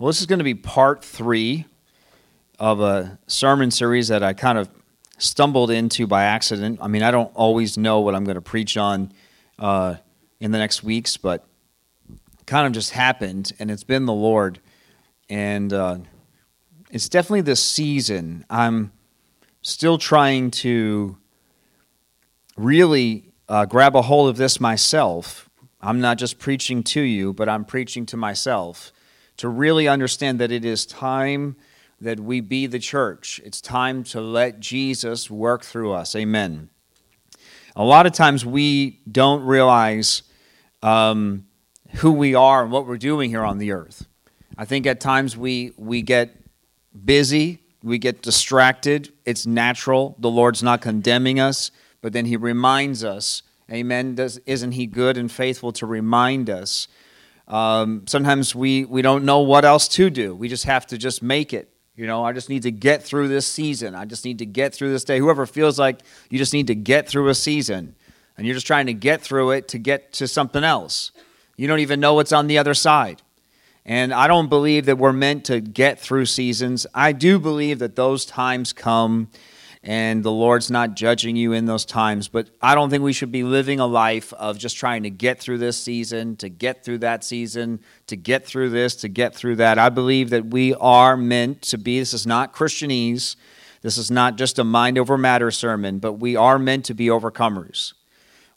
Well, this is going to be part three of a sermon series that I kind of stumbled into by accident. I mean, I don't always know what I'm going to preach on uh, in the next weeks, but kind of just happened, and it's been the Lord. And uh, it's definitely this season. I'm still trying to really uh, grab a hold of this myself. I'm not just preaching to you, but I'm preaching to myself to really understand that it is time that we be the church. It's time to let Jesus work through us. Amen. A lot of times we don't realize um, who we are and what we're doing here on the earth. I think at times we, we get busy, we get distracted. It's natural. The Lord's not condemning us, but then He reminds us, Amen. Does, isn't He good and faithful to remind us um, sometimes we, we don't know what else to do. We just have to just make it. You know, I just need to get through this season. I just need to get through this day. Whoever feels like you just need to get through a season and you're just trying to get through it to get to something else. You don't even know what's on the other side. And I don't believe that we're meant to get through seasons. I do believe that those times come and the Lord's not judging you in those times. But I don't think we should be living a life of just trying to get through this season, to get through that season, to get through this, to get through that. I believe that we are meant to be, this is not Christianese, this is not just a mind over matter sermon, but we are meant to be overcomers.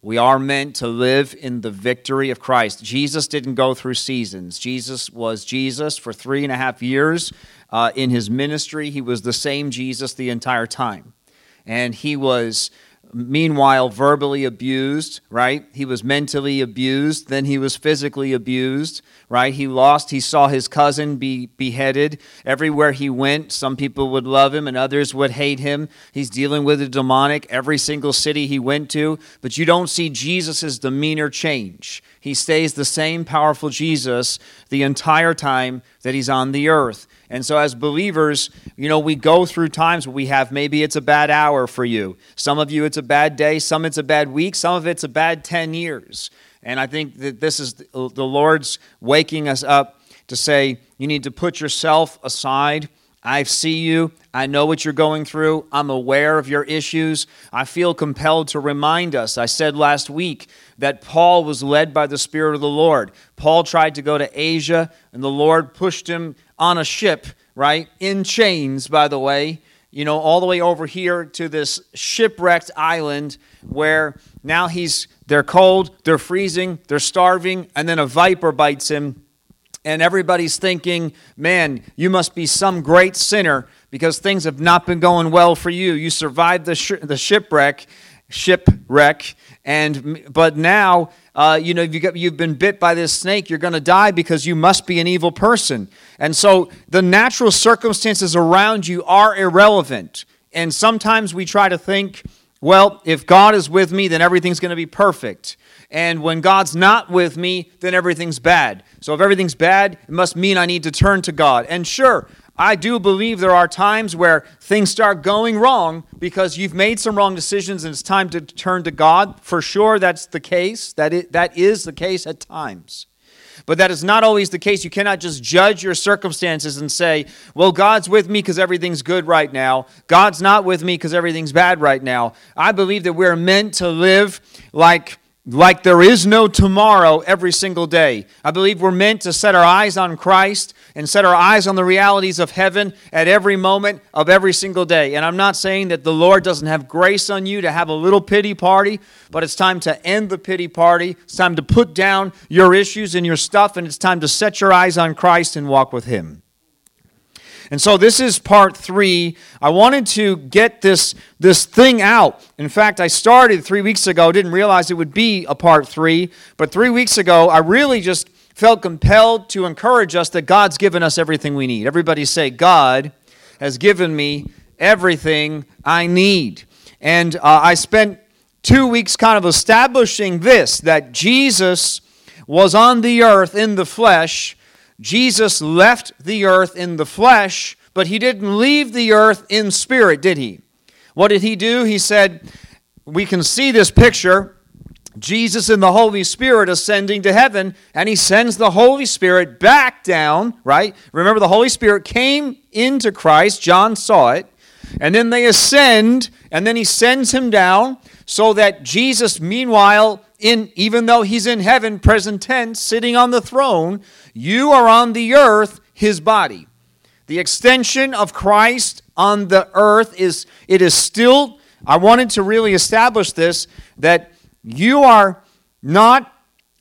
We are meant to live in the victory of Christ. Jesus didn't go through seasons. Jesus was Jesus for three and a half years uh, in his ministry. He was the same Jesus the entire time. And he was meanwhile verbally abused, right? He was mentally abused, then he was physically abused, right? He lost, he saw his cousin be beheaded. Everywhere he went, some people would love him and others would hate him. He's dealing with the demonic every single city he went to, but you don't see Jesus's demeanor change. He stays the same powerful Jesus the entire time that he's on the earth. And so, as believers, you know, we go through times where we have maybe it's a bad hour for you. Some of you, it's a bad day. Some, it's a bad week. Some of it's a bad 10 years. And I think that this is the Lord's waking us up to say, you need to put yourself aside. I see you. I know what you're going through. I'm aware of your issues. I feel compelled to remind us. I said last week that Paul was led by the Spirit of the Lord. Paul tried to go to Asia, and the Lord pushed him on a ship, right? In chains, by the way, you know, all the way over here to this shipwrecked island where now he's they're cold, they're freezing, they're starving, and then a viper bites him. And everybody's thinking, man, you must be some great sinner because things have not been going well for you. You survived the, sh- the shipwreck, shipwreck, and but now uh, you know, you got, you've been bit by this snake, you're going to die because you must be an evil person. And so the natural circumstances around you are irrelevant. And sometimes we try to think, well, if God is with me, then everything's going to be perfect. And when God's not with me, then everything's bad. So if everything's bad, it must mean I need to turn to God. And sure, I do believe there are times where things start going wrong because you've made some wrong decisions and it's time to turn to God. For sure, that's the case. That is, that is the case at times. But that is not always the case. You cannot just judge your circumstances and say, well, God's with me because everything's good right now. God's not with me because everything's bad right now. I believe that we're meant to live like like there is no tomorrow every single day. I believe we're meant to set our eyes on Christ and set our eyes on the realities of heaven at every moment of every single day. And I'm not saying that the Lord doesn't have grace on you to have a little pity party, but it's time to end the pity party. It's time to put down your issues and your stuff, and it's time to set your eyes on Christ and walk with Him. And so this is part three. I wanted to get this, this thing out. In fact, I started three weeks ago, didn't realize it would be a part three, but three weeks ago, I really just felt compelled to encourage us that God's given us everything we need. Everybody say, God has given me everything I need. And uh, I spent two weeks kind of establishing this that Jesus was on the earth in the flesh Jesus left the earth in the flesh, but he didn't leave the earth in spirit, did he? What did he do? He said, We can see this picture. Jesus and the Holy Spirit ascending to heaven, and he sends the Holy Spirit back down, right? Remember, the Holy Spirit came into Christ, John saw it, and then they ascend, and then he sends him down so that Jesus, meanwhile, in even though he's in heaven, present tense, sitting on the throne, you are on the earth, his body. The extension of Christ on the earth is it is still I wanted to really establish this that you are not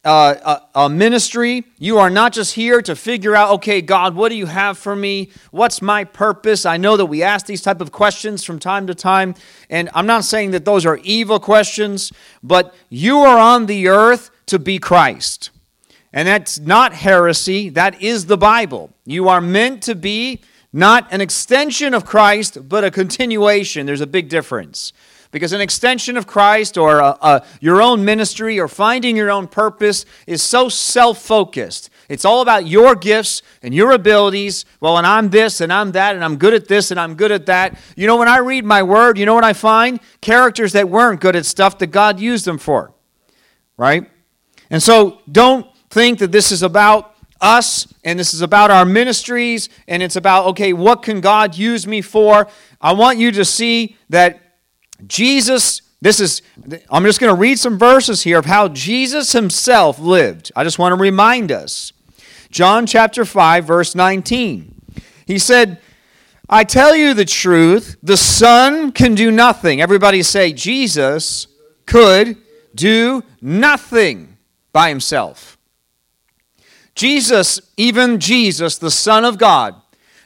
uh, a, a, ministry. You are not just here to figure out, okay, God, what do you have for me? What's my purpose? I know that we ask these type of questions from time to time, and I'm not saying that those are evil questions, but you are on the earth to be Christ. And that's not heresy, that is the Bible. You are meant to be not an extension of Christ, but a continuation. There's a big difference. Because an extension of Christ or a, a, your own ministry or finding your own purpose is so self focused. It's all about your gifts and your abilities. Well, and I'm this and I'm that and I'm good at this and I'm good at that. You know, when I read my word, you know what I find? Characters that weren't good at stuff that God used them for. Right? And so don't think that this is about us and this is about our ministries and it's about, okay, what can God use me for? I want you to see that Jesus, this is, I'm just going to read some verses here of how Jesus himself lived. I just want to remind us. John chapter 5, verse 19. He said, I tell you the truth, the Son can do nothing. Everybody say, Jesus could do nothing by himself. Jesus, even Jesus, the Son of God,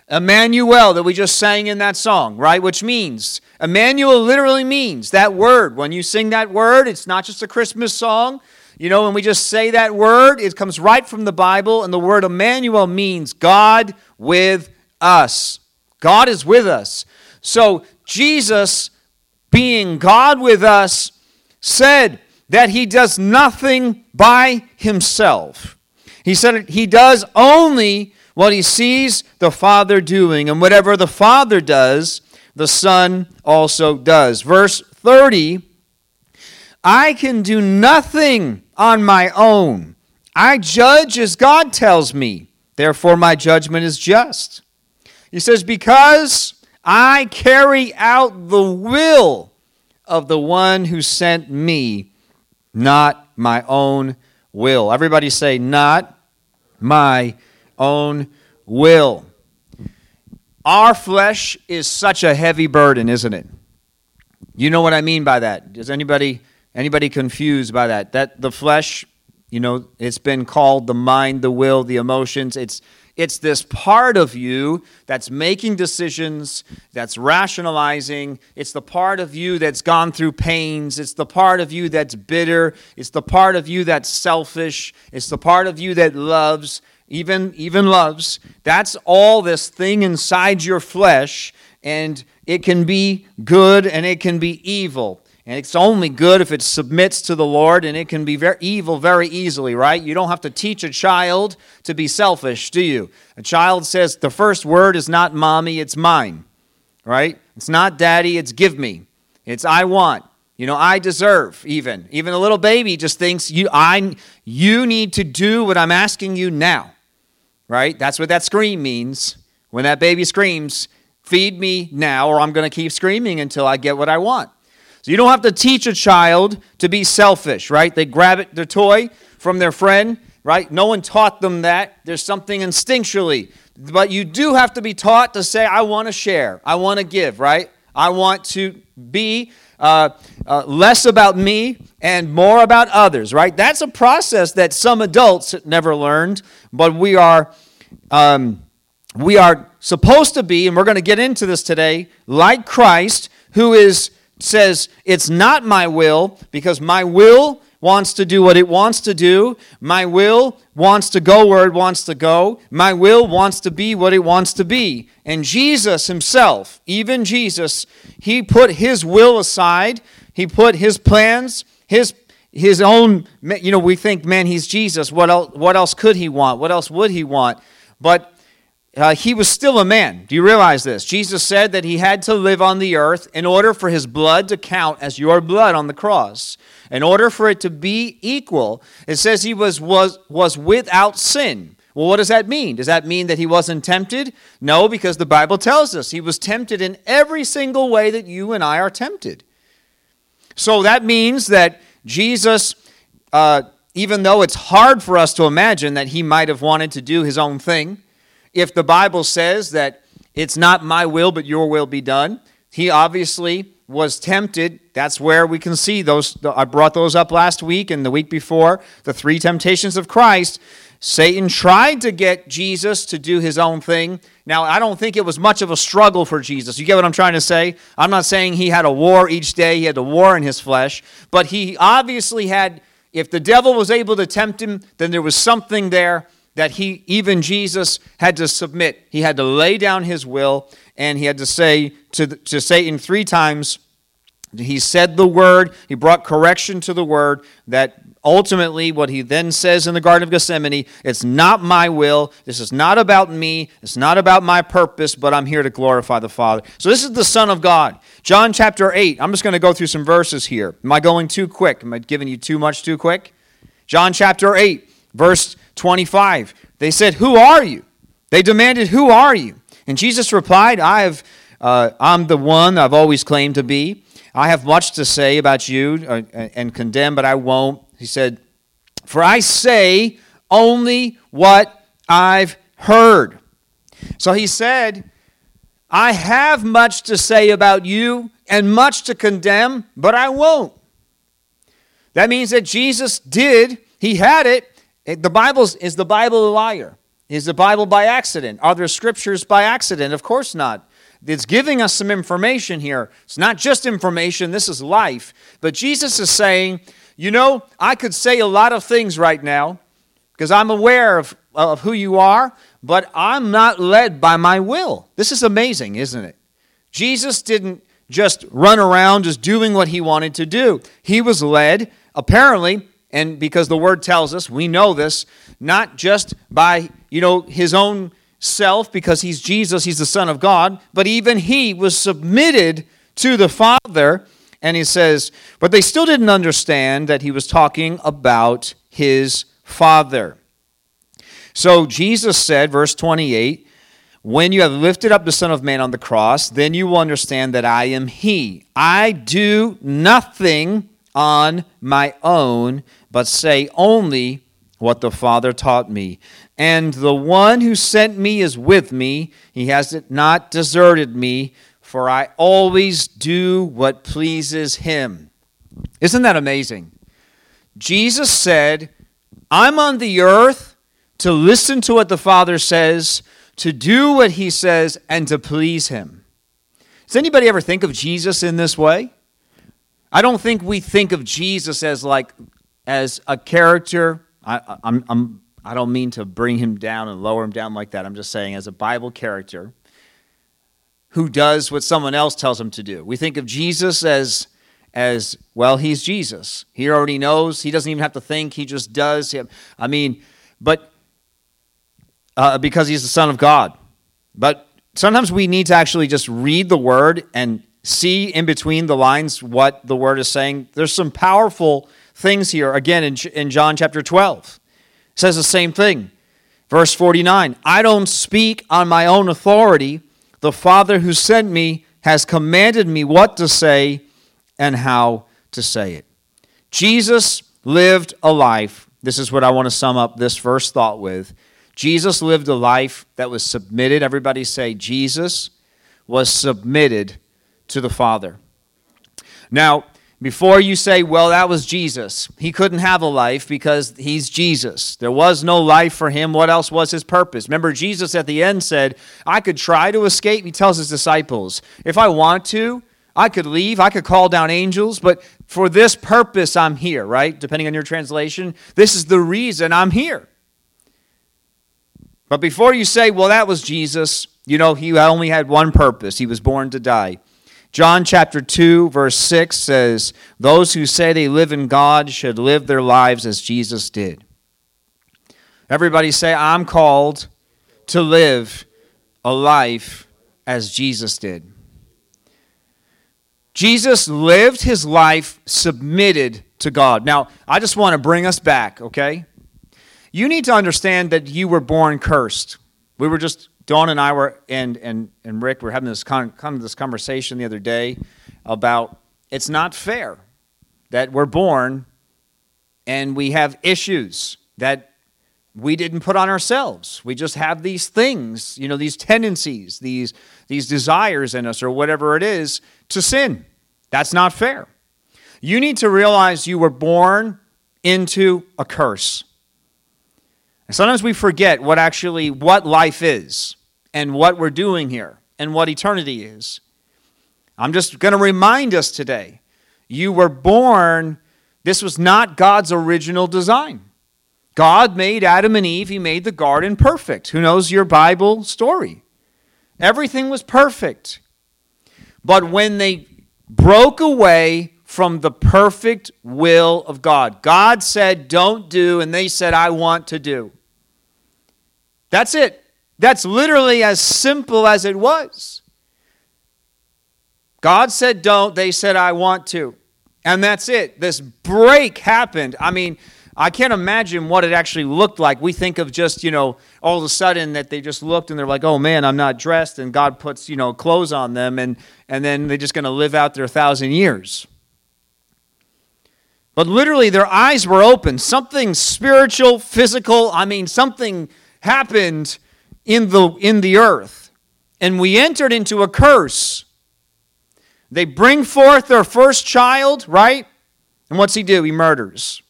Emmanuel, that we just sang in that song, right? Which means, Emmanuel literally means that word. When you sing that word, it's not just a Christmas song. You know, when we just say that word, it comes right from the Bible, and the word Emmanuel means God with us. God is with us. So, Jesus, being God with us, said that he does nothing by himself. He said he does only what he sees the Father doing, and whatever the Father does, the Son also does. Verse 30 I can do nothing on my own. I judge as God tells me. Therefore, my judgment is just. He says, Because I carry out the will of the one who sent me, not my own will. Everybody say, Not my own will. Our flesh is such a heavy burden, isn't it? You know what I mean by that? Is anybody anybody confused by that? That the flesh, you know, it's been called the mind, the will, the emotions. It's it's this part of you that's making decisions, that's rationalizing. It's the part of you that's gone through pains. It's the part of you that's bitter. It's the part of you that's selfish. It's the part of you that loves even even loves that's all this thing inside your flesh and it can be good and it can be evil. And it's only good if it submits to the lord and it can be very evil very easily right? You don't have to teach a child to be selfish do you? A child says the first word is not mommy it's mine right? It's not daddy it's give me. It's i want you know i deserve even. Even a little baby just thinks you i you need to do what i'm asking you now right? That's what that scream means. When that baby screams, feed me now, or I'm going to keep screaming until I get what I want. So you don't have to teach a child to be selfish, right? They grab it, their toy from their friend, right? No one taught them that. There's something instinctually. But you do have to be taught to say, I want to share, I want to give, right? I want to be uh, uh, less about me and more about others, right? That's a process that some adults never learned, but we are. Um, we are supposed to be, and we're going to get into this today, like Christ, who is says, It's not my will, because my will wants to do what it wants to do. My will wants to go where it wants to go. My will wants to be what it wants to be. And Jesus himself, even Jesus, he put his will aside. He put his plans, his his own you know we think man he's jesus what else what else could he want what else would he want but uh, he was still a man. Do you realize this? Jesus said that he had to live on the earth in order for his blood to count as your blood on the cross. In order for it to be equal, it says he was, was, was without sin. Well, what does that mean? Does that mean that he wasn't tempted? No, because the Bible tells us he was tempted in every single way that you and I are tempted. So that means that Jesus, uh, even though it's hard for us to imagine that he might have wanted to do his own thing, if the Bible says that it's not my will, but your will be done, he obviously was tempted. That's where we can see those. I brought those up last week and the week before the three temptations of Christ. Satan tried to get Jesus to do his own thing. Now, I don't think it was much of a struggle for Jesus. You get what I'm trying to say? I'm not saying he had a war each day, he had a war in his flesh, but he obviously had, if the devil was able to tempt him, then there was something there that he, even Jesus, had to submit. He had to lay down his will, and he had to say to, to Satan three times, he said the word, he brought correction to the word that ultimately what he then says in the Garden of Gethsemane it's not my will, this is not about me, it's not about my purpose, but I'm here to glorify the Father. So this is the Son of God. John chapter 8. I'm just going to go through some verses here. Am I going too quick? Am I giving you too much too quick? John chapter 8, verse 25. They said, Who are you? They demanded, Who are you? And Jesus replied, I have, uh, I'm the one I've always claimed to be. I have much to say about you uh, and condemn, but I won't. He said, For I say only what I've heard. So he said, I have much to say about you and much to condemn, but I won't. That means that Jesus did, he had it. The Bible is the Bible a liar? Is the Bible by accident? Are there scriptures by accident? Of course not. It's giving us some information here. It's not just information, this is life. But Jesus is saying, you know, I could say a lot of things right now because I'm aware of, of who you are, but I'm not led by my will. This is amazing, isn't it? Jesus didn't just run around just doing what he wanted to do. He was led, apparently, and because the word tells us, we know this, not just by, you know, his own self because he's Jesus, he's the Son of God, but even he was submitted to the Father. And he says, but they still didn't understand that he was talking about his Father. So Jesus said, verse 28, when you have lifted up the Son of Man on the cross, then you will understand that I am He. I do nothing on my own, but say only what the Father taught me. And the one who sent me is with me. He has not deserted me, for I always do what pleases him. Isn't that amazing? Jesus said, I'm on the earth to listen to what the Father says, to do what he says, and to please him. Does anybody ever think of Jesus in this way? I don't think we think of Jesus as like as a character. I, I'm, I'm I don't mean to bring him down and lower him down like that. I'm just saying, as a Bible character who does what someone else tells him to do. We think of Jesus as, as well, he's Jesus. He already knows. He doesn't even have to think. He just does. I mean, but uh, because he's the Son of God. But sometimes we need to actually just read the word and see in between the lines what the word is saying. There's some powerful things here, again, in, in John chapter 12 says the same thing. Verse 49 I don't speak on my own authority. The Father who sent me has commanded me what to say and how to say it. Jesus lived a life. This is what I want to sum up this first thought with. Jesus lived a life that was submitted. Everybody say, Jesus was submitted to the Father. Now, before you say, well, that was Jesus, he couldn't have a life because he's Jesus. There was no life for him. What else was his purpose? Remember, Jesus at the end said, I could try to escape. He tells his disciples, if I want to, I could leave, I could call down angels, but for this purpose, I'm here, right? Depending on your translation, this is the reason I'm here. But before you say, well, that was Jesus, you know, he only had one purpose. He was born to die. John chapter 2, verse 6 says, Those who say they live in God should live their lives as Jesus did. Everybody say, I'm called to live a life as Jesus did. Jesus lived his life submitted to God. Now, I just want to bring us back, okay? You need to understand that you were born cursed. We were just Dawn and I were and and and Rick were having this con, of this conversation the other day about it's not fair that we're born and we have issues that we didn't put on ourselves. We just have these things, you know, these tendencies, these these desires in us or whatever it is to sin. That's not fair. You need to realize you were born into a curse. And sometimes we forget what actually what life is and what we're doing here and what eternity is. I'm just going to remind us today. You were born this was not God's original design. God made Adam and Eve, he made the garden perfect. Who knows your Bible story? Everything was perfect. But when they broke away from the perfect will of God, God said, Don't do, and they said, I want to do. That's it. That's literally as simple as it was. God said, Don't. They said, I want to. And that's it. This break happened. I mean, I can't imagine what it actually looked like. We think of just, you know, all of a sudden that they just looked and they're like, oh man, I'm not dressed. And God puts, you know, clothes on them and, and then they're just going to live out their thousand years. But literally, their eyes were open. Something spiritual, physical, I mean, something happened in the, in the earth. And we entered into a curse. They bring forth their first child, right? And what's he do? He murders.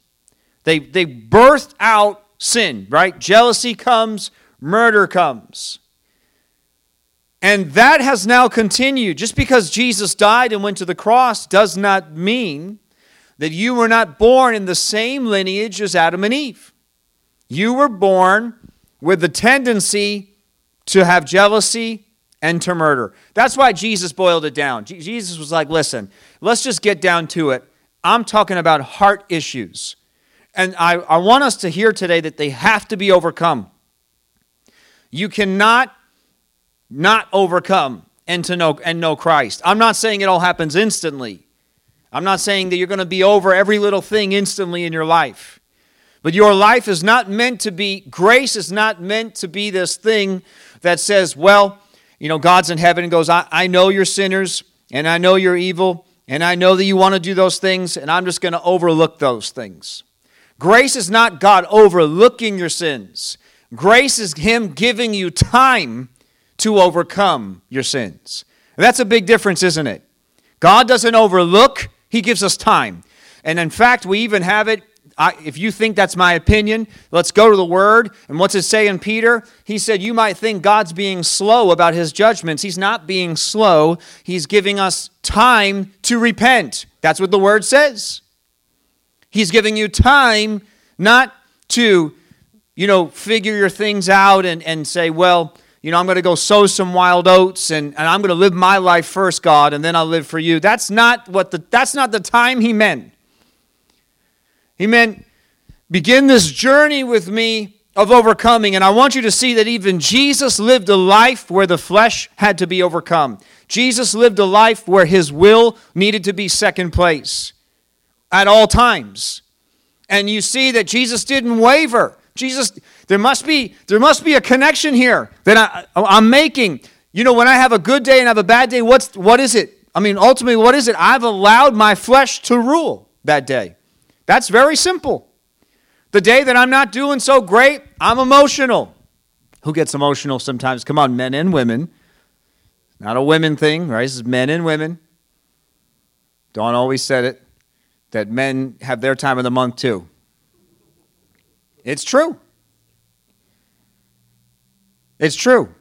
They, they birthed out sin, right? Jealousy comes, murder comes. And that has now continued. Just because Jesus died and went to the cross does not mean that you were not born in the same lineage as Adam and Eve. You were born with the tendency to have jealousy and to murder. That's why Jesus boiled it down. Jesus was like, listen, let's just get down to it. I'm talking about heart issues. And I, I want us to hear today that they have to be overcome. You cannot not overcome and to know and know Christ. I'm not saying it all happens instantly. I'm not saying that you're going to be over every little thing instantly in your life. But your life is not meant to be, grace is not meant to be this thing that says, well, you know, God's in heaven and goes, I, I know you're sinners and I know you're evil and I know that you want to do those things and I'm just going to overlook those things. Grace is not God overlooking your sins. Grace is Him giving you time to overcome your sins. And that's a big difference, isn't it? God doesn't overlook, He gives us time. And in fact, we even have it I, if you think that's my opinion, let's go to the Word. And what's it say in Peter? He said, You might think God's being slow about his judgments. He's not being slow, He's giving us time to repent. That's what the Word says. He's giving you time not to, you know, figure your things out and, and say, Well, you know, I'm going to go sow some wild oats and, and I'm going to live my life first, God, and then I'll live for you. That's not what the that's not the time he meant. He meant, begin this journey with me of overcoming. And I want you to see that even Jesus lived a life where the flesh had to be overcome. Jesus lived a life where his will needed to be second place at all times. And you see that Jesus didn't waver. Jesus, there must be, there must be a connection here that I, I'm making. You know, when I have a good day and I have a bad day, what's, what is it? I mean, ultimately, what is it? I've allowed my flesh to rule that day. That's very simple. The day that I'm not doing so great, I'm emotional. Who gets emotional sometimes? Come on, men and women. Not a women thing, right? This is men and women. Dawn always said it that men have their time of the month too. It's true. It's true.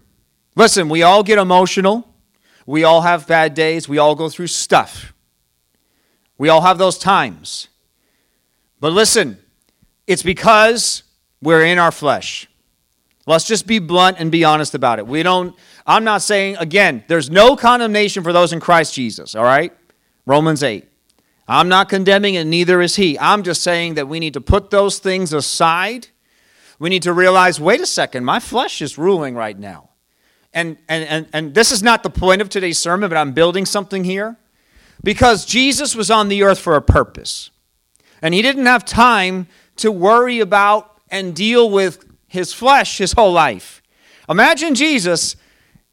Listen, we all get emotional. We all have bad days. We all go through stuff. We all have those times. But listen, it's because we're in our flesh. Let's just be blunt and be honest about it. We don't, I'm not saying, again, there's no condemnation for those in Christ Jesus, all right? Romans 8. I'm not condemning and neither is he. I'm just saying that we need to put those things aside. We need to realize wait a second, my flesh is ruling right now. And, and, and, and this is not the point of today's sermon, but I'm building something here. Because Jesus was on the earth for a purpose. And he didn't have time to worry about and deal with his flesh his whole life. Imagine Jesus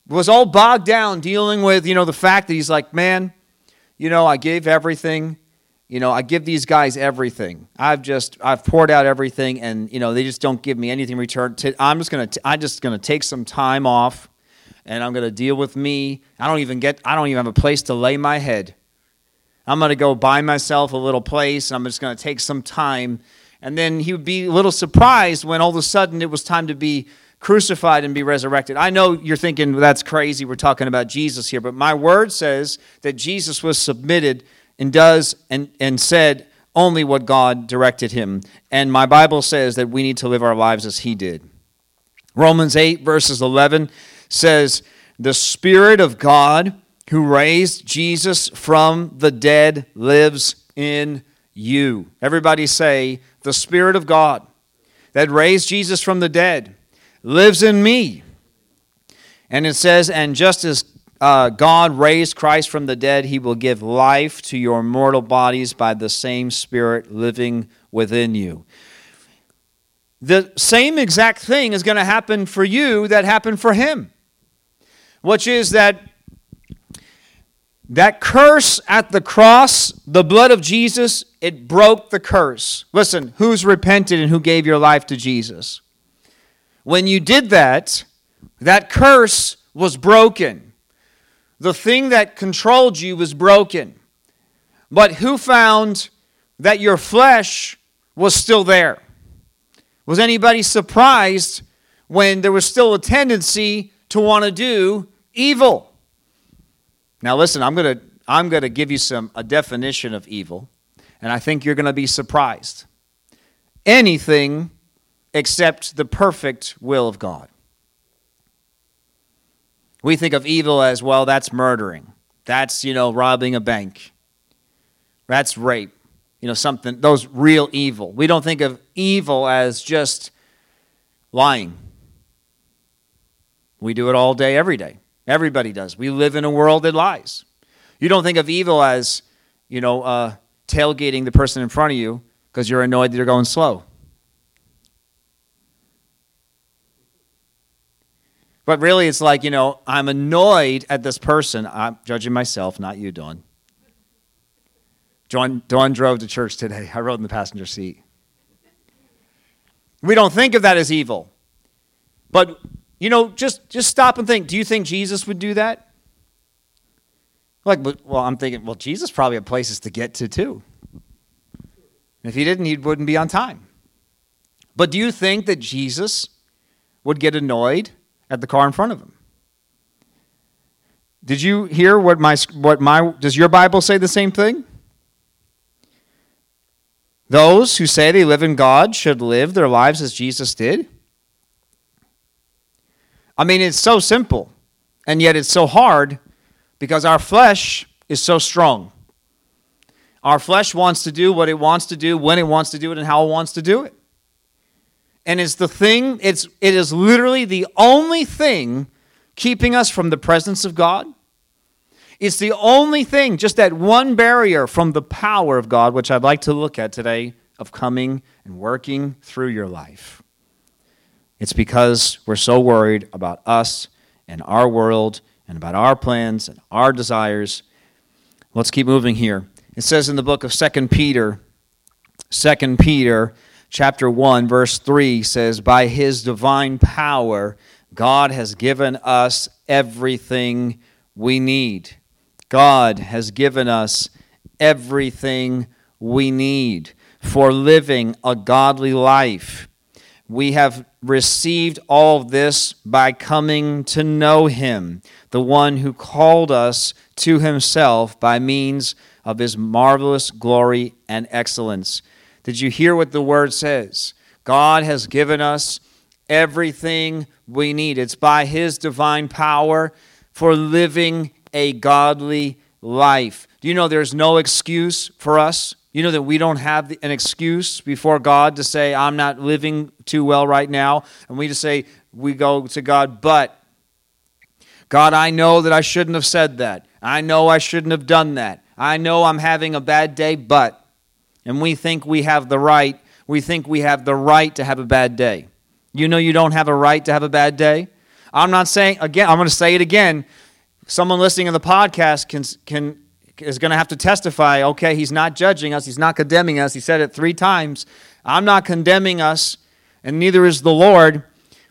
was all bogged down dealing with, you know, the fact that he's like, man, you know, I gave everything. You know, I give these guys everything. I've just, I've poured out everything, and you know, they just don't give me anything in return. I'm just gonna, I'm just gonna take some time off, and I'm gonna deal with me. I don't even get, I don't even have a place to lay my head. I'm gonna go buy myself a little place, I'm just gonna take some time. And then he would be a little surprised when all of a sudden it was time to be crucified and be resurrected. I know you're thinking that's crazy. We're talking about Jesus here, but my word says that Jesus was submitted and does and, and said only what God directed him. And my Bible says that we need to live our lives as he did. Romans 8, verses 11 says, The Spirit of God who raised Jesus from the dead lives in you. Everybody say, The Spirit of God that raised Jesus from the dead lives in me. And it says, And just as uh, God raised Christ from the dead, he will give life to your mortal bodies by the same Spirit living within you. The same exact thing is going to happen for you that happened for him, which is that that curse at the cross, the blood of Jesus, it broke the curse. Listen, who's repented and who gave your life to Jesus? When you did that, that curse was broken. The thing that controlled you was broken. But who found that your flesh was still there? Was anybody surprised when there was still a tendency to want to do evil? Now listen, I'm going to I'm going to give you some a definition of evil, and I think you're going to be surprised. Anything except the perfect will of God. We think of evil as, well, that's murdering. That's, you know, robbing a bank. That's rape. You know, something, those real evil. We don't think of evil as just lying. We do it all day, every day. Everybody does. We live in a world that lies. You don't think of evil as, you know, uh, tailgating the person in front of you because you're annoyed that they're going slow. But really, it's like, you know, I'm annoyed at this person. I'm judging myself, not you, Dawn. Dawn, Dawn drove to church today. I rode in the passenger seat. We don't think of that as evil. But, you know, just, just stop and think do you think Jesus would do that? Like, well, I'm thinking, well, Jesus probably had places to get to too. If he didn't, he wouldn't be on time. But do you think that Jesus would get annoyed at the car in front of him. Did you hear what my what my does your Bible say the same thing? Those who say they live in God should live their lives as Jesus did. I mean, it's so simple, and yet it's so hard because our flesh is so strong. Our flesh wants to do what it wants to do, when it wants to do it, and how it wants to do it and it's the thing it's it is literally the only thing keeping us from the presence of God. It's the only thing, just that one barrier from the power of God, which I'd like to look at today, of coming and working through your life. It's because we're so worried about us and our world and about our plans and our desires. Let's keep moving here. It says in the book of Second Peter, Second Peter chapter 1, verse 3 says, By his divine power, God has given us everything we need. God has given us everything we need for living a godly life. We have received all this by coming to know Him, the one who called us to Himself by means of His marvelous glory and excellence. Did you hear what the word says? God has given us everything we need. It's by His divine power for living a godly life. Do you know there's no excuse for us? You know that we don't have an excuse before God to say, I'm not living too well right now. And we just say, we go to God, but God, I know that I shouldn't have said that. I know I shouldn't have done that. I know I'm having a bad day, but and we think we have the right. We think we have the right to have a bad day. You know you don't have a right to have a bad day. I'm not saying again. I'm going to say it again. Someone listening to the podcast can can is going to have to testify. Okay, he's not judging us. He's not condemning us. He said it three times. I'm not condemning us, and neither is the Lord.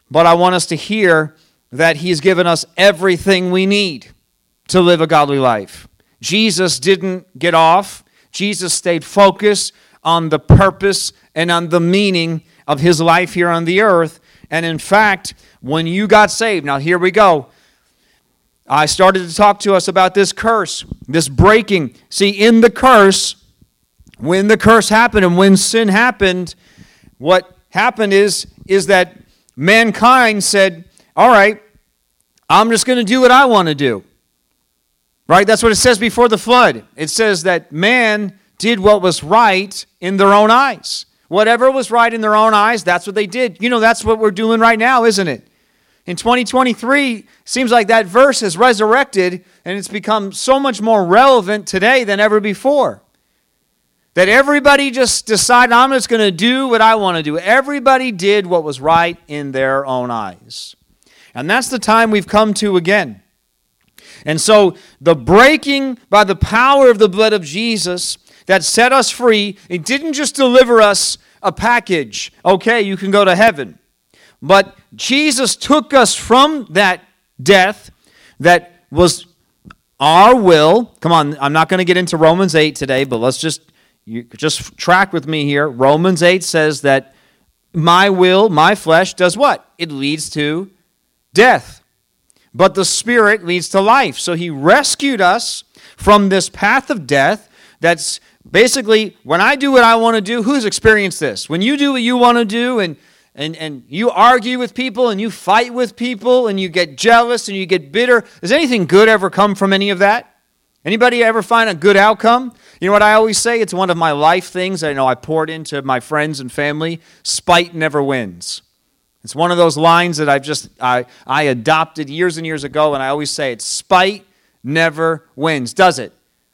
But I want us to hear that He's given us everything we need to live a godly life. Jesus didn't get off. Jesus stayed focused on the purpose and on the meaning of his life here on the earth. And in fact, when you got saved, now here we go. I started to talk to us about this curse, this breaking. See, in the curse, when the curse happened and when sin happened, what happened is, is that mankind said, All right, I'm just going to do what I want to do. Right? That's what it says before the flood. It says that man did what was right in their own eyes. Whatever was right in their own eyes, that's what they did. You know, that's what we're doing right now, isn't it? In 2023, seems like that verse has resurrected and it's become so much more relevant today than ever before. That everybody just decided, I'm just going to do what I want to do. Everybody did what was right in their own eyes. And that's the time we've come to again. And so the breaking by the power of the blood of Jesus that set us free, it didn't just deliver us a package. Okay, you can go to heaven. But Jesus took us from that death that was our will. Come on, I'm not going to get into Romans 8 today, but let's just you just track with me here. Romans 8 says that my will, my flesh does what? It leads to death. But the spirit leads to life. So he rescued us from this path of death that's basically when I do what I want to do, who's experienced this? When you do what you want to do and and, and you argue with people and you fight with people and you get jealous and you get bitter. Does anything good ever come from any of that? Anybody ever find a good outcome? You know what I always say? It's one of my life things I know I poured into my friends and family. Spite never wins. It's one of those lines that I've just I, I adopted years and years ago, and I always say it's spite never wins, does it?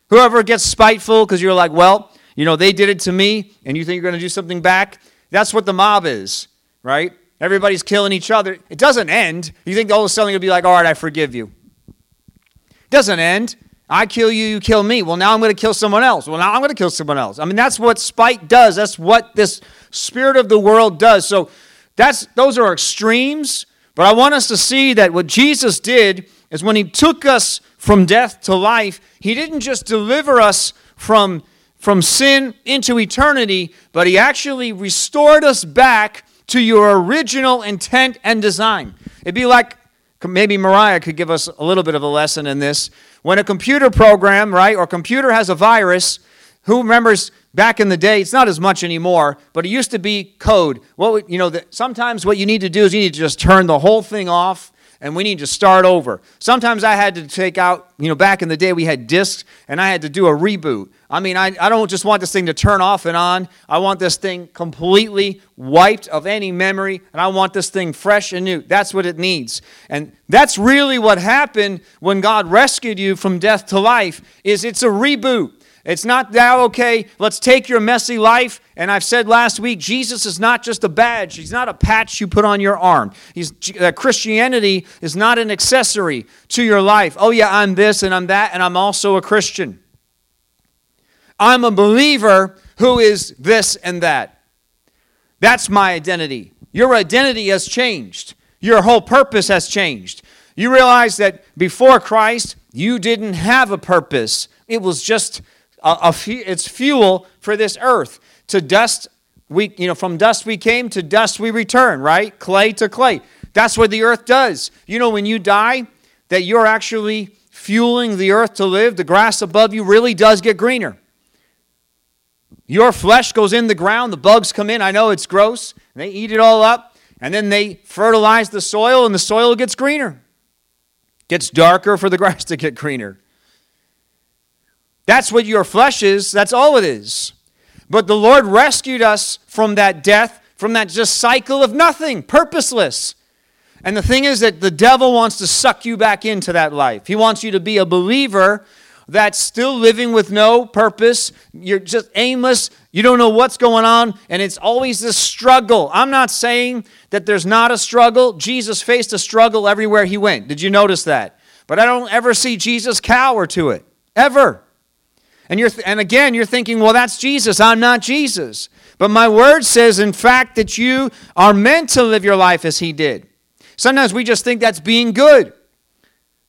Whoever gets spiteful because you're like, well, you know, they did it to me, and you think you're going to do something back, that's what the mob is right? Everybody's killing each other. It doesn't end. You think all of a sudden you'll be like, all right, I forgive you. It doesn't end. I kill you, you kill me. Well, now I'm going to kill someone else. Well, now I'm going to kill someone else. I mean, that's what spite does. That's what this spirit of the world does. So that's those are extremes, but I want us to see that what Jesus did is when he took us from death to life, he didn't just deliver us from from sin into eternity, but he actually restored us back to your original intent and design. It'd be like maybe Mariah could give us a little bit of a lesson in this. When a computer program, right, or computer has a virus, who remembers back in the day? It's not as much anymore, but it used to be code. What you know, the, sometimes what you need to do is you need to just turn the whole thing off and we need to start over. Sometimes I had to take out, you know, back in the day we had discs and I had to do a reboot. I mean, I, I don't just want this thing to turn off and on. I want this thing completely wiped of any memory and I want this thing fresh and new. That's what it needs. And that's really what happened when God rescued you from death to life is it's a reboot. It's not now, okay, let's take your messy life. And I've said last week, Jesus is not just a badge, He's not a patch you put on your arm. He's, uh, Christianity is not an accessory to your life. Oh, yeah, I'm this and I'm that, and I'm also a Christian. I'm a believer who is this and that. That's my identity. Your identity has changed, your whole purpose has changed. You realize that before Christ, you didn't have a purpose, it was just it's fuel for this earth. To dust, we, you know, from dust we came, to dust we return, right? Clay to clay. That's what the earth does. You know, when you die, that you're actually fueling the earth to live. The grass above you really does get greener. Your flesh goes in the ground, the bugs come in. I know it's gross. They eat it all up, and then they fertilize the soil, and the soil gets greener. Gets darker for the grass to get greener. That's what your flesh is. That's all it is. But the Lord rescued us from that death, from that just cycle of nothing, purposeless. And the thing is that the devil wants to suck you back into that life. He wants you to be a believer that's still living with no purpose, you're just aimless, you don't know what's going on, and it's always this struggle. I'm not saying that there's not a struggle. Jesus faced a struggle everywhere he went. Did you notice that? But I don't ever see Jesus cower to it, ever. And, you're, and again, you're thinking, well, that's Jesus. I'm not Jesus. But my word says, in fact, that you are meant to live your life as he did. Sometimes we just think that's being good.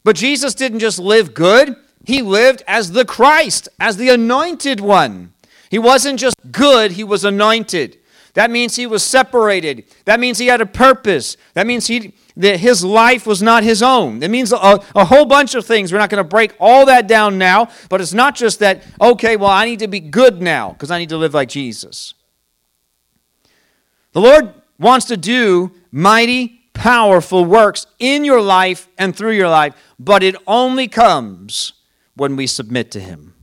But Jesus didn't just live good, he lived as the Christ, as the anointed one. He wasn't just good, he was anointed. That means he was separated. That means he had a purpose. That means he, that his life was not his own. It means a, a whole bunch of things. We're not going to break all that down now, but it's not just that, okay, well, I need to be good now because I need to live like Jesus. The Lord wants to do mighty powerful works in your life and through your life, but it only comes when we submit to Him.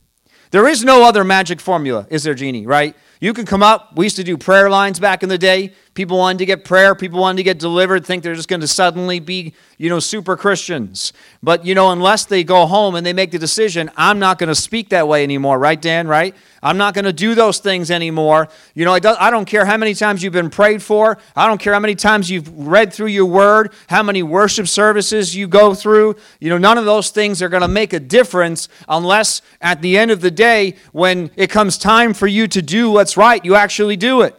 There is no other magic formula, is there, Jeannie, right? You can come up. We used to do prayer lines back in the day. People wanted to get prayer, people wanted to get delivered, think they're just going to suddenly be, you know, super Christians. But, you know, unless they go home and they make the decision, I'm not going to speak that way anymore, right, Dan, right? I'm not going to do those things anymore. You know, I don't care how many times you've been prayed for. I don't care how many times you've read through your word, how many worship services you go through. You know, none of those things are going to make a difference unless at the end of the day, when it comes time for you to do what's right, you actually do it.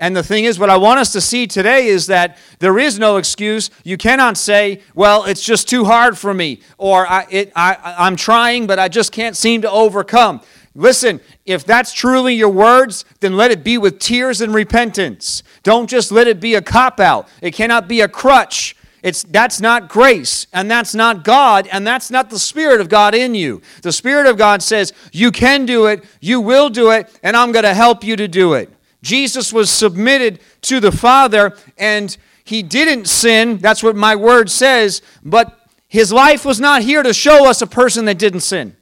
And the thing is, what I want us to see today is that there is no excuse. You cannot say, well, it's just too hard for me, or I, it, I, I'm trying, but I just can't seem to overcome. Listen, if that's truly your words, then let it be with tears and repentance. Don't just let it be a cop out. It cannot be a crutch. It's, that's not grace, and that's not God, and that's not the Spirit of God in you. The Spirit of God says, You can do it, you will do it, and I'm going to help you to do it. Jesus was submitted to the Father and he didn't sin. That's what my word says. But his life was not here to show us a person that didn't sin.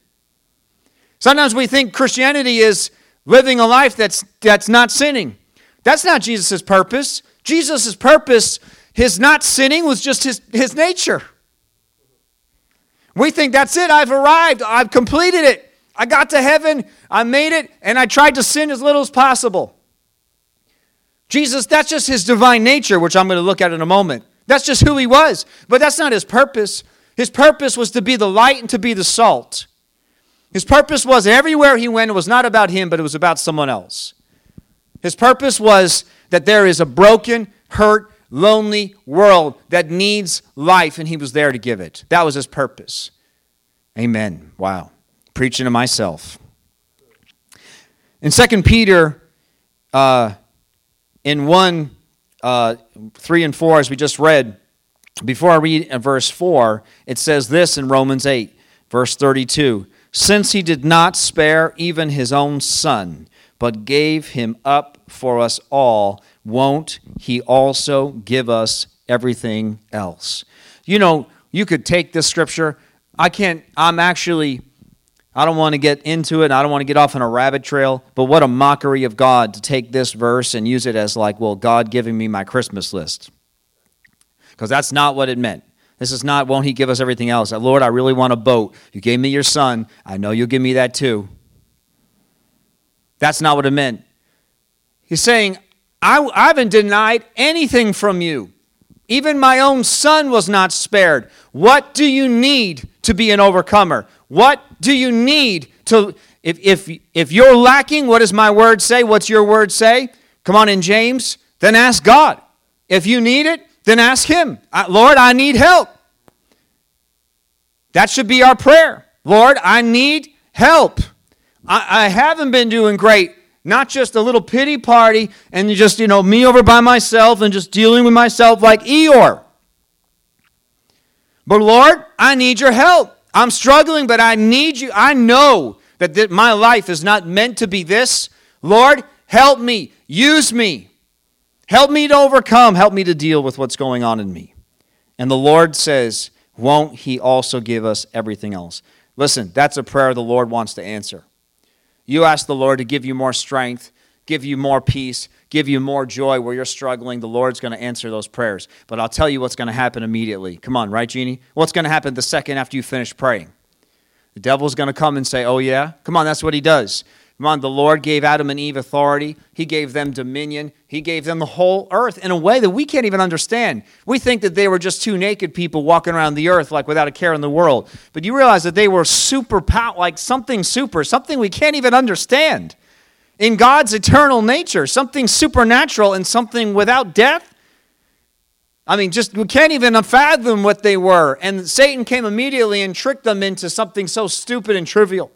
Sometimes we think Christianity is living a life that's, that's not sinning. That's not Jesus' purpose. Jesus' purpose, his not sinning, was just his, his nature. We think that's it. I've arrived. I've completed it. I got to heaven. I made it. And I tried to sin as little as possible. Jesus, that's just his divine nature, which I'm going to look at in a moment. That's just who he was. But that's not his purpose. His purpose was to be the light and to be the salt. His purpose was everywhere he went, it was not about him, but it was about someone else. His purpose was that there is a broken, hurt, lonely world that needs life, and he was there to give it. That was his purpose. Amen. Wow. Preaching to myself. In 2 Peter, uh, in 1, uh, 3 and 4, as we just read, before I read verse 4, it says this in Romans 8, verse 32 Since he did not spare even his own son, but gave him up for us all, won't he also give us everything else? You know, you could take this scripture. I can't, I'm actually I don't want to get into it. and I don't want to get off on a rabbit trail. But what a mockery of God to take this verse and use it as, like, well, God giving me my Christmas list. Because that's not what it meant. This is not, won't He give us everything else? Uh, Lord, I really want a boat. You gave me your son. I know you'll give me that too. That's not what it meant. He's saying, I, I haven't denied anything from you. Even my own son was not spared. What do you need to be an overcomer? What do you need to, if, if, if you're lacking, what does my word say? What's your word say? Come on in James, then ask God. If you need it, then ask Him. Lord, I need help. That should be our prayer. Lord, I need help. I, I haven't been doing great. Not just a little pity party and just, you know, me over by myself and just dealing with myself like Eeyore. But Lord, I need your help. I'm struggling, but I need you. I know that th- my life is not meant to be this. Lord, help me. Use me. Help me to overcome. Help me to deal with what's going on in me. And the Lord says, Won't He also give us everything else? Listen, that's a prayer the Lord wants to answer. You ask the Lord to give you more strength, give you more peace, give you more joy where you're struggling, the Lord's going to answer those prayers. But I'll tell you what's going to happen immediately. Come on, right, Jeannie? What's going to happen the second after you finish praying? The devil's going to come and say, Oh, yeah? Come on, that's what he does. On, the Lord gave Adam and Eve authority. He gave them dominion. He gave them the whole earth in a way that we can't even understand. We think that they were just two naked people walking around the earth like without a care in the world. But you realize that they were super, like something super, something we can't even understand. In God's eternal nature, something supernatural and something without death. I mean, just we can't even fathom what they were. And Satan came immediately and tricked them into something so stupid and trivial.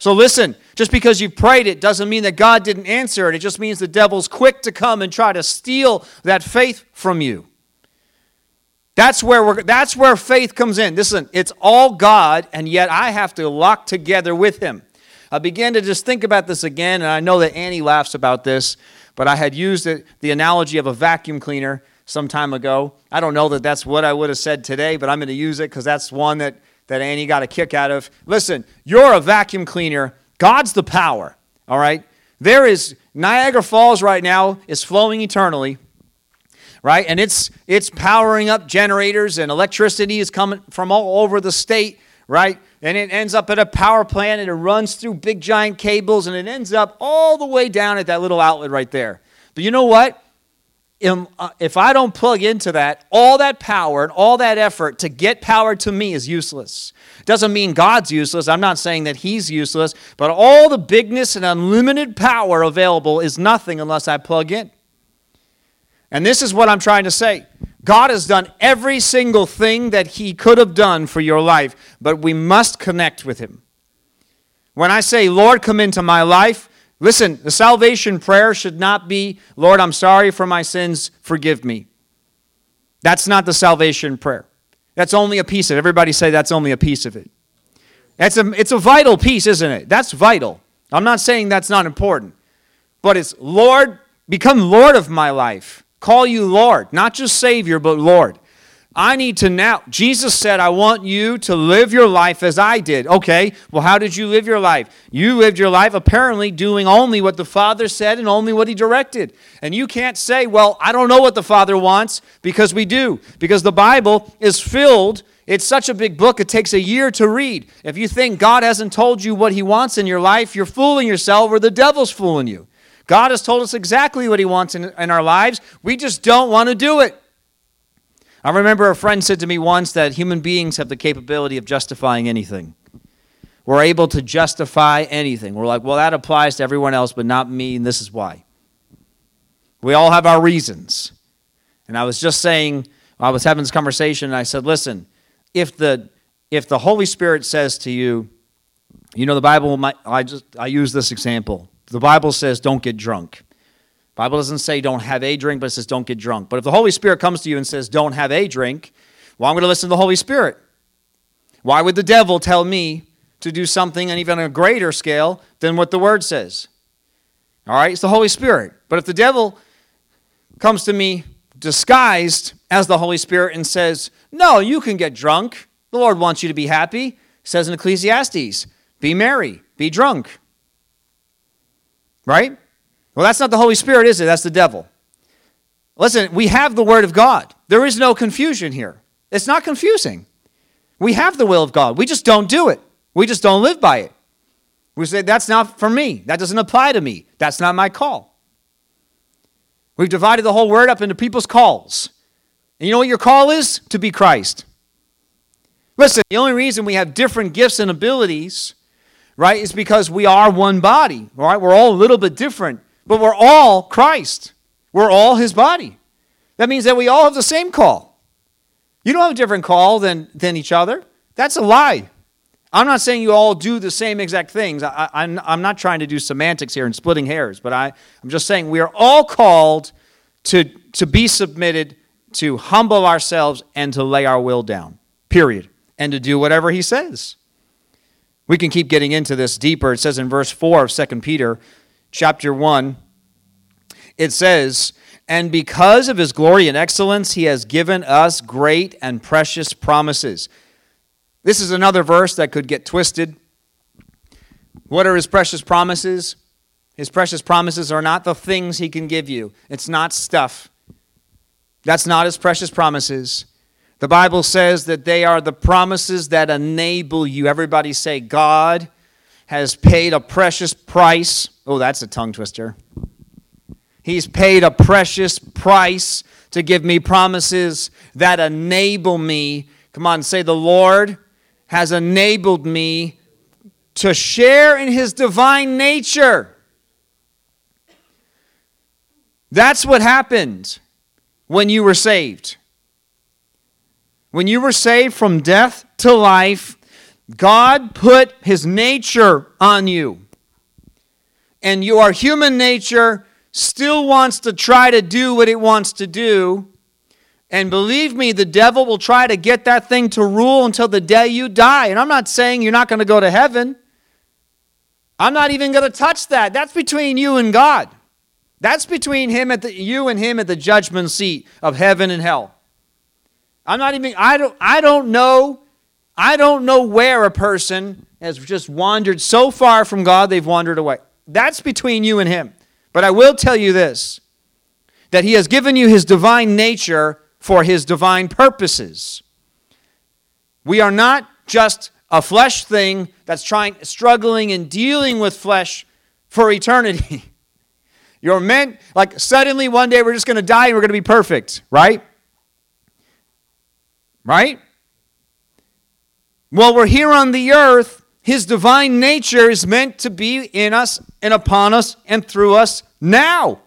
So listen, just because you prayed it doesn't mean that God didn't answer it. It just means the devil's quick to come and try to steal that faith from you. That's where we're, that's where faith comes in. Listen, it's all God, and yet I have to lock together with Him. I began to just think about this again, and I know that Annie laughs about this, but I had used it, the analogy of a vacuum cleaner some time ago. I don't know that that's what I would have said today, but I'm going to use it because that's one that that Annie got a kick out of. Listen, you're a vacuum cleaner. God's the power, all right? There is Niagara Falls right now is flowing eternally, right? And it's it's powering up generators and electricity is coming from all over the state, right? And it ends up at a power plant and it runs through big giant cables and it ends up all the way down at that little outlet right there. But you know what? Uh, if I don't plug into that, all that power and all that effort to get power to me is useless. Doesn't mean God's useless. I'm not saying that He's useless, but all the bigness and unlimited power available is nothing unless I plug in. And this is what I'm trying to say. God has done every single thing that He could have done for your life, but we must connect with Him. When I say, Lord, come into my life, Listen, the salvation prayer should not be, Lord, I'm sorry for my sins, forgive me. That's not the salvation prayer. That's only a piece of it. Everybody say that's only a piece of it. That's a, it's a vital piece, isn't it? That's vital. I'm not saying that's not important. But it's, Lord, become Lord of my life. Call you Lord, not just Savior, but Lord. I need to now. Jesus said, I want you to live your life as I did. Okay, well, how did you live your life? You lived your life apparently doing only what the Father said and only what He directed. And you can't say, well, I don't know what the Father wants, because we do. Because the Bible is filled. It's such a big book, it takes a year to read. If you think God hasn't told you what He wants in your life, you're fooling yourself or the devil's fooling you. God has told us exactly what He wants in, in our lives. We just don't want to do it. I remember a friend said to me once that human beings have the capability of justifying anything. We're able to justify anything. We're like, well, that applies to everyone else, but not me, and this is why. We all have our reasons. And I was just saying, I was having this conversation, and I said, listen, if the if the Holy Spirit says to you, you know, the Bible, I just I use this example. The Bible says, don't get drunk. Bible doesn't say don't have a drink, but it says don't get drunk. But if the Holy Spirit comes to you and says don't have a drink, why well, I'm going to listen to the Holy Spirit. Why would the devil tell me to do something on even a greater scale than what the Word says? All right, it's the Holy Spirit. But if the devil comes to me disguised as the Holy Spirit and says, No, you can get drunk. The Lord wants you to be happy. Says in Ecclesiastes, Be merry, be drunk. Right? Well, that's not the Holy Spirit, is it? That's the devil. Listen, we have the Word of God. There is no confusion here. It's not confusing. We have the will of God. We just don't do it. We just don't live by it. We say, that's not for me. That doesn't apply to me. That's not my call. We've divided the whole word up into people's calls. And you know what your call is? To be Christ. Listen, the only reason we have different gifts and abilities, right, is because we are one body, right? We're all a little bit different. But we're all Christ. We're all his body. That means that we all have the same call. You don't have a different call than, than each other. That's a lie. I'm not saying you all do the same exact things. I, am I'm, I'm not trying to do semantics here and splitting hairs, but I, I'm just saying we are all called to, to be submitted, to humble ourselves, and to lay our will down, period, and to do whatever he says. We can keep getting into this deeper. It says in verse 4 of 2 Peter, chapter 1, it says, And because of his glory and excellence, he has given us great and precious promises. This is another verse that could get twisted. What are his precious promises? His precious promises are not the things he can give you, it's not stuff. That's not his precious promises. The Bible says that they are the promises that enable you. Everybody say, God has paid a precious price. Oh, that's a tongue twister. He's paid a precious price to give me promises that enable me. Come on, say, The Lord has enabled me to share in His divine nature. That's what happened when you were saved. When you were saved from death to life, God put his nature on you. And your human nature still wants to try to do what it wants to do. And believe me, the devil will try to get that thing to rule until the day you die. And I'm not saying you're not going to go to heaven. I'm not even going to touch that. That's between you and God. That's between him at the, you and him at the judgment seat of heaven and hell. I'm not even I don't I don't know I don't know where a person has just wandered so far from God they've wandered away. That's between you and him. But I will tell you this that he has given you his divine nature for his divine purposes. We are not just a flesh thing that's trying struggling and dealing with flesh for eternity. You're meant, like, suddenly one day we're just going to die and we're going to be perfect, right? Right? While we're here on the earth, His divine nature is meant to be in us and upon us and through us now,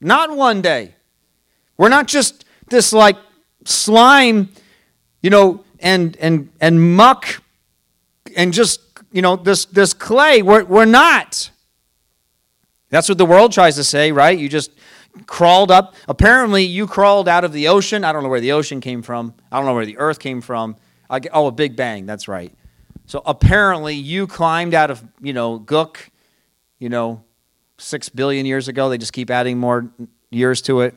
not one day. We're not just this, like, slime, you know, and, and, and muck and just, you know, this, this clay. We're, we're not. That's what the world tries to say, right? You just crawled up. Apparently, you crawled out of the ocean. I don't know where the ocean came from. I don't know where the earth came from. Get, oh, a Big Bang. That's right. So apparently, you climbed out of, you know, Gook, you know, six billion years ago. They just keep adding more years to it.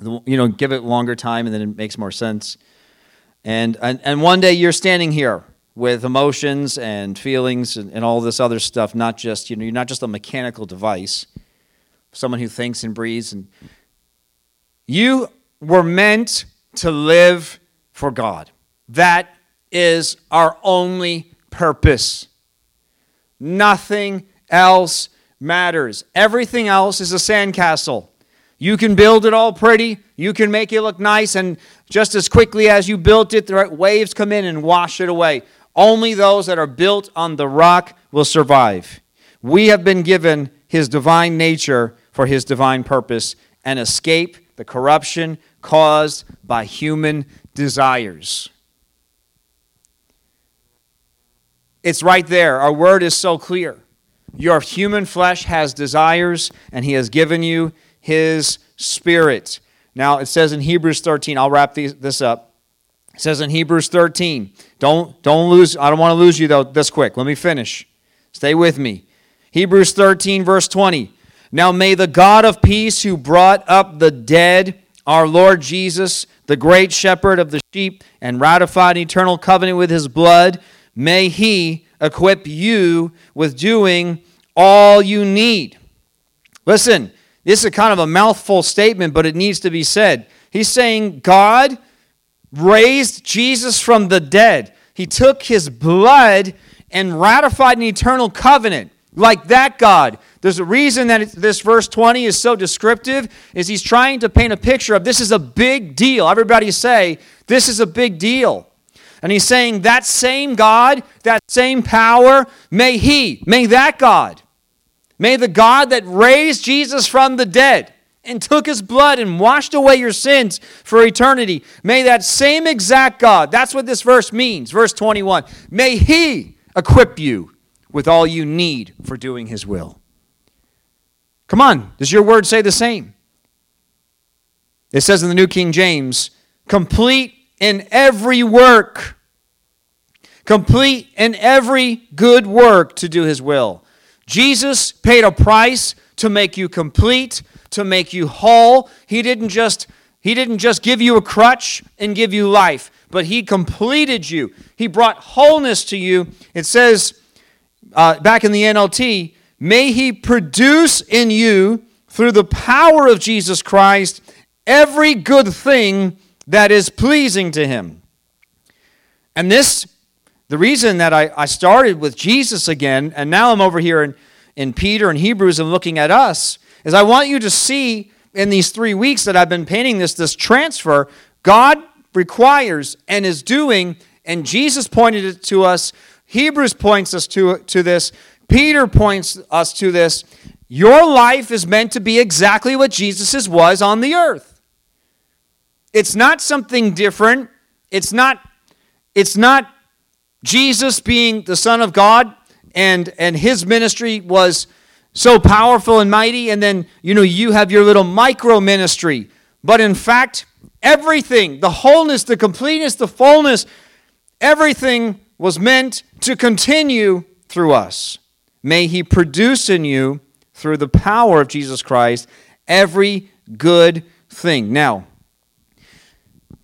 You know, give it longer time and then it makes more sense. And, and, and one day you're standing here with emotions and feelings and, and all this other stuff, not just, you know, you're not just a mechanical device, someone who thinks and breathes. And you were meant to live for God. That is our only purpose. Nothing else matters. Everything else is a sandcastle. You can build it all pretty, you can make it look nice, and just as quickly as you built it, the waves come in and wash it away. Only those that are built on the rock will survive. We have been given his divine nature for his divine purpose and escape the corruption caused by human desires. It's right there. Our word is so clear. Your human flesh has desires, and he has given you his spirit. Now, it says in Hebrews 13, I'll wrap these, this up. It says in Hebrews 13, don't, don't lose, I don't want to lose you though this quick. Let me finish. Stay with me. Hebrews 13, verse 20. Now may the God of peace who brought up the dead, our Lord Jesus, the great shepherd of the sheep, and ratified an eternal covenant with his blood, may he equip you with doing all you need. Listen, this is kind of a mouthful statement, but it needs to be said. He's saying, God raised Jesus from the dead. He took his blood and ratified an eternal covenant like that God. There's a reason that this verse 20 is so descriptive is he's trying to paint a picture of this is a big deal. Everybody say, this is a big deal. And he's saying that same God, that same power, may he, may that God, may the God that raised Jesus from the dead, and took his blood and washed away your sins for eternity. May that same exact God, that's what this verse means, verse 21, may he equip you with all you need for doing his will. Come on, does your word say the same? It says in the New King James, complete in every work, complete in every good work to do his will. Jesus paid a price to make you complete to make you whole. He didn't just he didn't just give you a crutch and give you life, but he completed you. He brought wholeness to you. It says uh, back in the NLT, may he produce in you through the power of Jesus Christ every good thing that is pleasing to him. And this, the reason that I, I started with Jesus again, and now I'm over here in, in Peter and Hebrews and looking at us, is I want you to see in these three weeks that I've been painting this, this transfer, God requires and is doing, and Jesus pointed it to us. Hebrews points us to, to this. Peter points us to this. Your life is meant to be exactly what Jesus's was on the earth. It's not something different. It's not, it's not Jesus being the Son of God and, and his ministry was so powerful and mighty, and then you know you have your little micro ministry. But in fact, everything, the wholeness, the completeness, the fullness, everything was meant to continue through us. May he produce in you, through the power of Jesus Christ, every good thing. Now,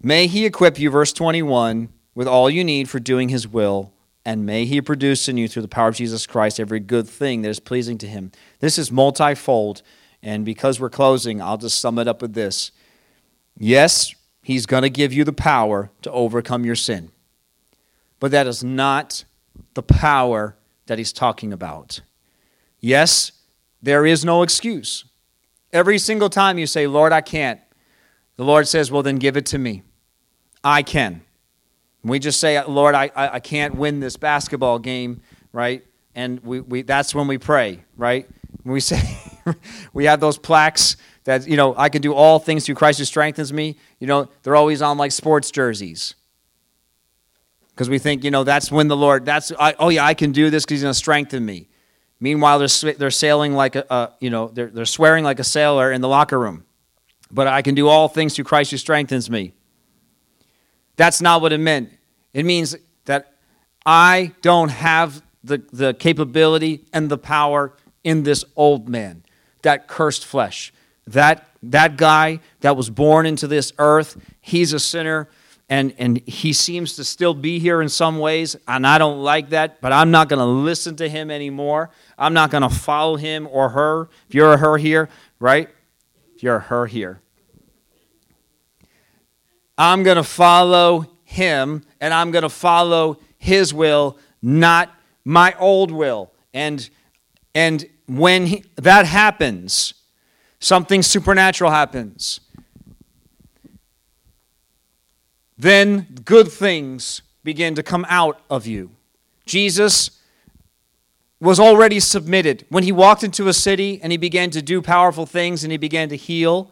may he equip you, verse 21, with all you need for doing his will and may he produce in you through the power of Jesus Christ every good thing that is pleasing to him. This is multifold, and because we're closing, I'll just sum it up with this. Yes, he's going to give you the power to overcome your sin, but that is not the power that he's talking about. Yes, there is no excuse. Every single time you say, Lord, I can't, the Lord says, Well, then give it to me. I can. We just say, Lord, I, I can't win this basketball game, right? And we, we, that's when we pray, right? When we say, we have those plaques that, you know, I can do all things through Christ who strengthens me. You know, they're always on like sports jerseys. Because we think, you know, that's when the Lord, that's, I, oh yeah, I can do this because he's going to strengthen me. Meanwhile, they're, they're sailing like a, a, you know, they're, they're swearing like a sailor in the locker room. But I can do all things through Christ who strengthens me. That's not what it meant. It means that I don't have the, the capability and the power in this old man, that cursed flesh. That, that guy that was born into this earth, he's a sinner and, and he seems to still be here in some ways, and I don't like that, but I'm not going to listen to him anymore. I'm not going to follow him or her. If you're a her here, right? If you're a her here, I'm going to follow him and I'm going to follow his will, not my old will. And and when he, that happens, something supernatural happens. Then good things begin to come out of you. Jesus was already submitted. When he walked into a city and he began to do powerful things and he began to heal,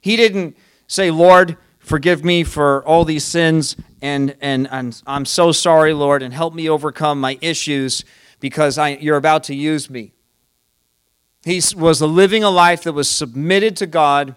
he didn't say, Lord, forgive me for all these sins and, and, and I'm so sorry, Lord, and help me overcome my issues because I, you're about to use me. He was living a life that was submitted to God.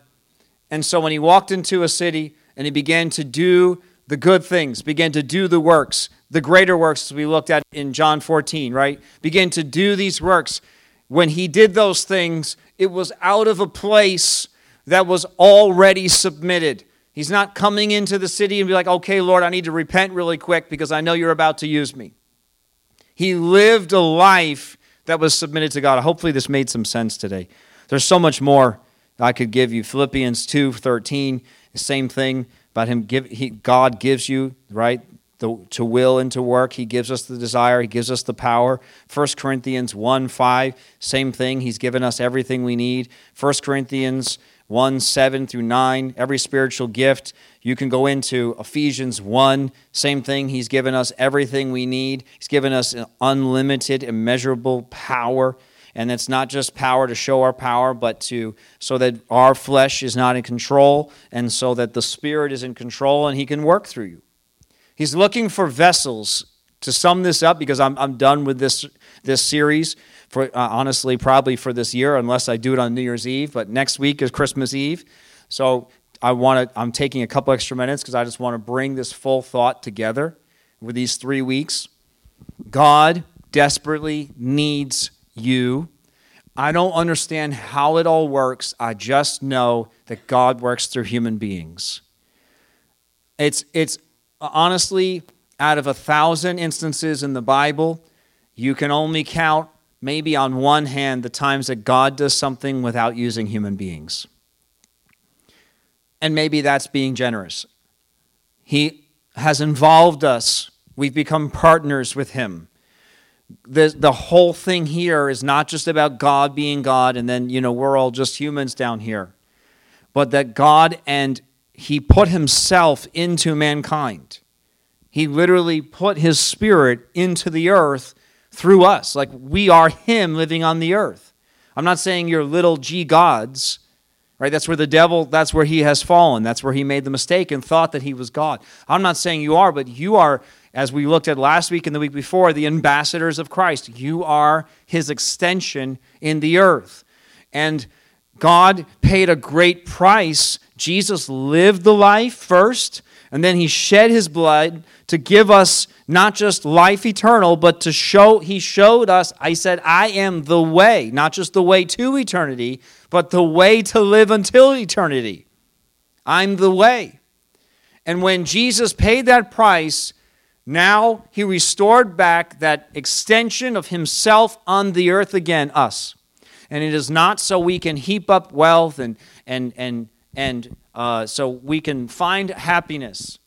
And so when he walked into a city and he began to do the good things, began to do the works, the greater works as we looked at in John 14, right? Began to do these works. When he did those things, it was out of a place that was already submitted. He's not coming into the city and be like, okay, Lord, I need to repent really quick because I know you're about to use me. He lived a life that was submitted to God. Hopefully, this made some sense today. There's so much more I could give you. Philippians 2 13, the same thing about him. Give, he, God gives you, right? The, to will and to work. He gives us the desire. He gives us the power. 1 Corinthians 1 5, same thing. He's given us everything we need. 1 Corinthians 1 7 through 9, every spiritual gift. You can go into Ephesians 1, same thing. He's given us everything we need. He's given us unlimited, immeasurable power. And it's not just power to show our power, but to so that our flesh is not in control and so that the spirit is in control and he can work through you. He's looking for vessels to sum this up because I'm, I'm done with this, this series for uh, honestly probably for this year unless I do it on New Year's Eve. But next week is Christmas Eve, so I want to. I'm taking a couple extra minutes because I just want to bring this full thought together with these three weeks. God desperately needs you. I don't understand how it all works. I just know that God works through human beings. It's, it's honestly, out of a thousand instances in the Bible, you can only count maybe on one hand, the times that God does something without using human beings. And maybe that's being generous. He has involved us. We've become partners with Him. The, the whole thing here is not just about God being God and then, you know, we're all just humans down here, but that God and He put Himself into mankind. He literally put His Spirit into the earth through us. Like we are Him living on the earth. I'm not saying you're little g gods, right? That's where the devil, that's where he has fallen. That's where he made the mistake and thought that he was God. I'm not saying you are, but you are, as we looked at last week and the week before, the ambassadors of Christ. You are his extension in the earth. And God paid a great price. Jesus lived the life first, and then he shed his blood to give us not just life eternal, but to show, he showed us, I said, I am the way, not just the way to eternity, but the way to live until eternity. I'm the way. And when Jesus paid that price, now he restored back that extension of himself on the earth again, us. And it is not so we can heap up wealth and, and, and, and uh, so we can find happiness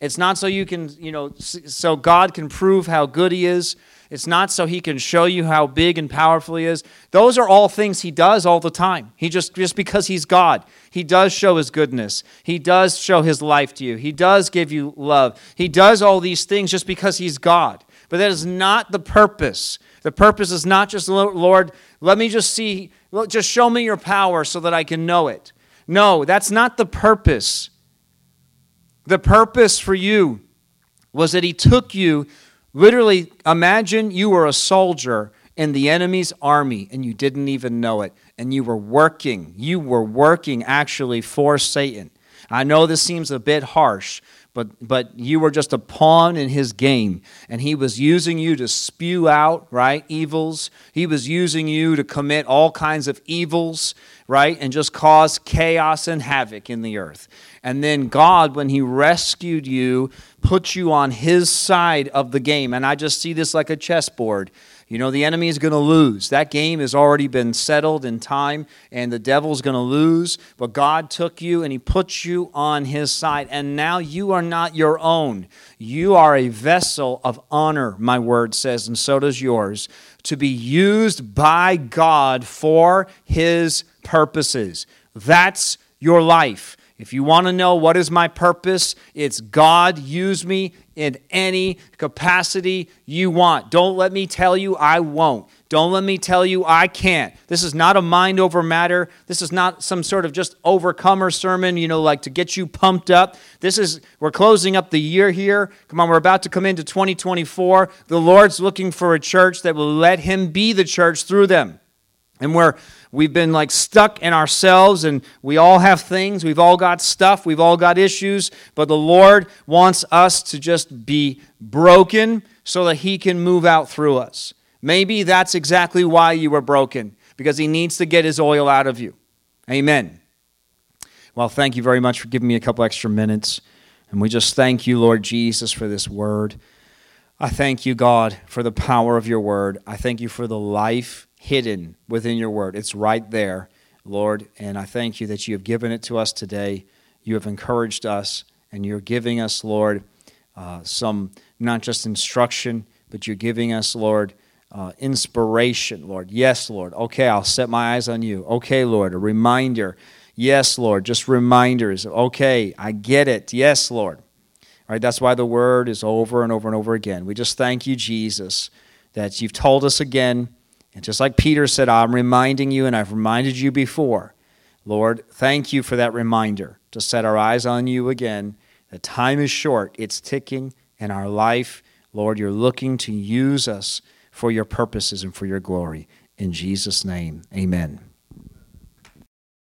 it's not so you can, you know, so God can prove how good He is. It's not so He can show you how big and powerful He is. Those are all things He does all the time. He just, just because He's God, He does show His goodness. He does show His life to you. He does give you love. He does all these things just because He's God. But that is not the purpose. The purpose is not just, Lord, let me just see, just show me your power so that I can know it. No, that's not the purpose. The purpose for you was that he took you, literally, imagine you were a soldier in the enemy's army and you didn't even know it. And you were working, you were working actually for Satan. I know this seems a bit harsh, but, but you were just a pawn in his game. And he was using you to spew out, right, evils. He was using you to commit all kinds of evils, right, and just cause chaos and havoc in the earth. And then God, when He rescued you, put you on His side of the game. And I just see this like a chessboard. You know, the enemy is going to lose. That game has already been settled in time, and the devil's going to lose. But God took you and He put you on His side. And now you are not your own. You are a vessel of honor, my word says, and so does yours, to be used by God for His purposes. That's your life. If you want to know what is my purpose, it's God use me in any capacity you want. Don't let me tell you I won't. Don't let me tell you I can't. This is not a mind over matter. This is not some sort of just overcomer sermon, you know, like to get you pumped up. This is, we're closing up the year here. Come on, we're about to come into 2024. The Lord's looking for a church that will let Him be the church through them. And we're We've been like stuck in ourselves, and we all have things. We've all got stuff. We've all got issues. But the Lord wants us to just be broken so that He can move out through us. Maybe that's exactly why you were broken, because He needs to get His oil out of you. Amen. Well, thank you very much for giving me a couple extra minutes. And we just thank you, Lord Jesus, for this word. I thank you, God, for the power of your word. I thank you for the life hidden within your word. It's right there, Lord. And I thank you that you have given it to us today. You have encouraged us, and you're giving us, Lord, uh, some not just instruction, but you're giving us, Lord, uh, inspiration, Lord. Yes, Lord. Okay, I'll set my eyes on you. Okay, Lord, a reminder. Yes, Lord, just reminders. Okay, I get it. Yes, Lord. All right, that's why the word is over and over and over again. We just thank you, Jesus, that you've told us again and just like Peter said, I'm reminding you, and I've reminded you before. Lord, thank you for that reminder to set our eyes on you again. The time is short, it's ticking in our life. Lord, you're looking to use us for your purposes and for your glory. In Jesus' name, amen.